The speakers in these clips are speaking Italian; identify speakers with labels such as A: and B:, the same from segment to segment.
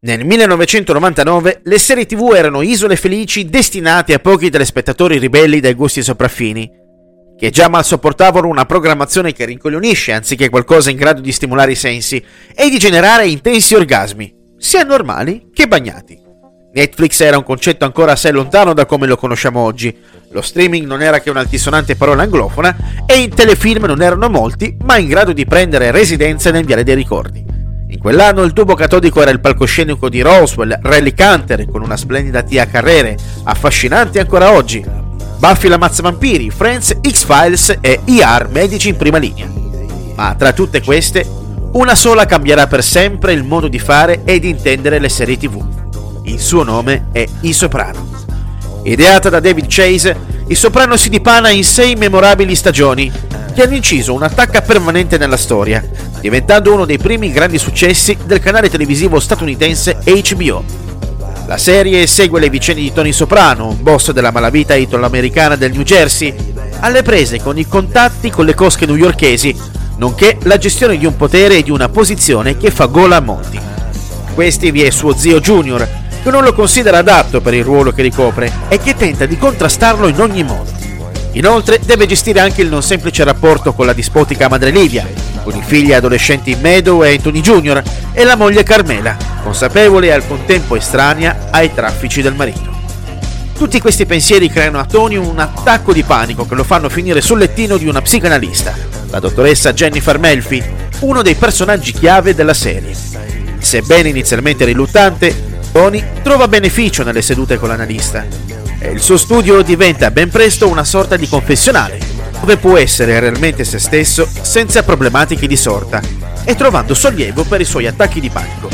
A: Nel 1999 le serie tv erano isole felici destinate a pochi telespettatori ribelli dai gusti sopraffini, che già mal sopportavano una programmazione che rincoglionisce anziché qualcosa in grado di stimolare i sensi e di generare intensi orgasmi, sia normali che bagnati. Netflix era un concetto ancora assai lontano da come lo conosciamo oggi, lo streaming non era che un'altisonante parola anglofona e i telefilm non erano molti, ma in grado di prendere residenza nel viale dei ricordi. In quell'anno il tubo catodico era il palcoscenico di Roswell, Rally Canter con una splendida tia carrere, affascinanti ancora oggi. Buffy la Vampiri, Friends, X-Files e ER Medici in prima linea. Ma tra tutte queste, una sola cambierà per sempre il modo di fare e di intendere le serie TV. Il suo nome è I Soprano. Ideata da David Chase, I Soprano si dipana in sei memorabili stagioni che hanno inciso un'attacca permanente nella storia, diventando uno dei primi grandi successi del canale televisivo statunitense HBO. La serie segue le vicende di Tony Soprano, boss della malavita italo-americana del New Jersey, alle prese con i contatti con le cosche newyorkesi, nonché la gestione di un potere e di una posizione che fa gola a molti. Questi vi è suo zio Junior, che non lo considera adatto per il ruolo che ricopre e che tenta di contrastarlo in ogni modo. Inoltre deve gestire anche il non semplice rapporto con la dispotica madre Livia, con i figli adolescenti Meadow e Anthony Jr. e la moglie Carmela, consapevole e al contempo estranea ai traffici del marito. Tutti questi pensieri creano a Tony un attacco di panico che lo fanno finire sul lettino di una psicanalista, la dottoressa Jennifer Melfi, uno dei personaggi chiave della serie. Sebbene inizialmente riluttante, Tony trova beneficio nelle sedute con l'analista il suo studio diventa ben presto una sorta di confessionale, dove può essere realmente se stesso senza problematiche di sorta e trovando sollievo per i suoi attacchi di panico.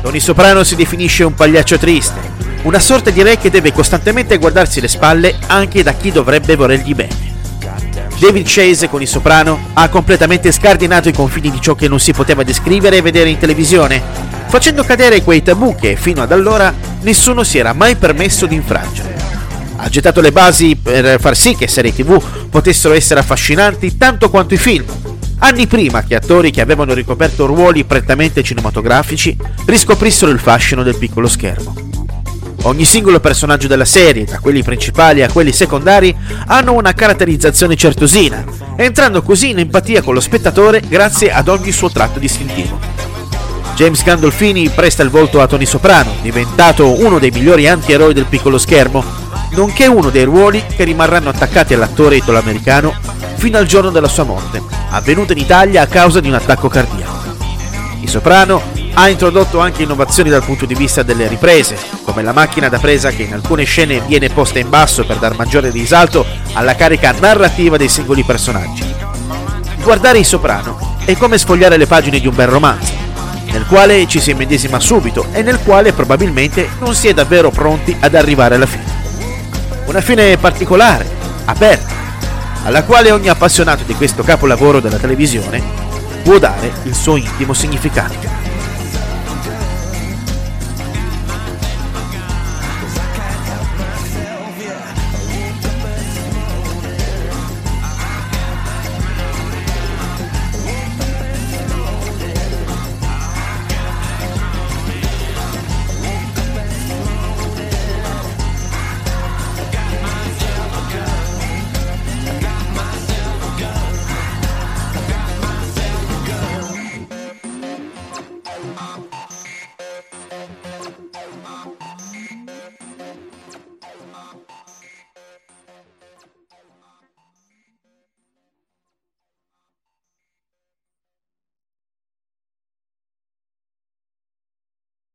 A: Tony Soprano si definisce un pagliaccio triste, una sorta di re che deve costantemente guardarsi le spalle anche da chi dovrebbe volergli bene. David Chase con i Soprano ha completamente scardinato i confini di ciò che non si poteva descrivere e vedere in televisione, facendo cadere quei tabù che fino ad allora nessuno si era mai permesso di infrangere. Ha gettato le basi per far sì che serie tv potessero essere affascinanti tanto quanto i film, anni prima che attori che avevano ricoperto ruoli prettamente cinematografici riscoprissero il fascino del piccolo schermo. Ogni singolo personaggio della serie, da quelli principali a quelli secondari, hanno una caratterizzazione certosina, entrando così in empatia con lo spettatore grazie ad ogni suo tratto distintivo. James Gandolfini presta il volto a Tony Soprano, diventato uno dei migliori anti-eroi del piccolo schermo, nonché uno dei ruoli che rimarranno attaccati all'attore italo-americano fino al giorno della sua morte, avvenuta in Italia a causa di un attacco cardiaco. Il Soprano ha introdotto anche innovazioni dal punto di vista delle riprese, come la macchina da presa che in alcune scene viene posta in basso per dar maggiore risalto alla carica narrativa dei singoli personaggi. Guardare il soprano è come sfogliare le pagine di un bel romanzo, nel quale ci si immedesima subito e nel quale probabilmente non si è davvero pronti ad arrivare alla fine. Una fine particolare, aperta, alla quale ogni appassionato di questo capolavoro della televisione può dare il suo intimo significato.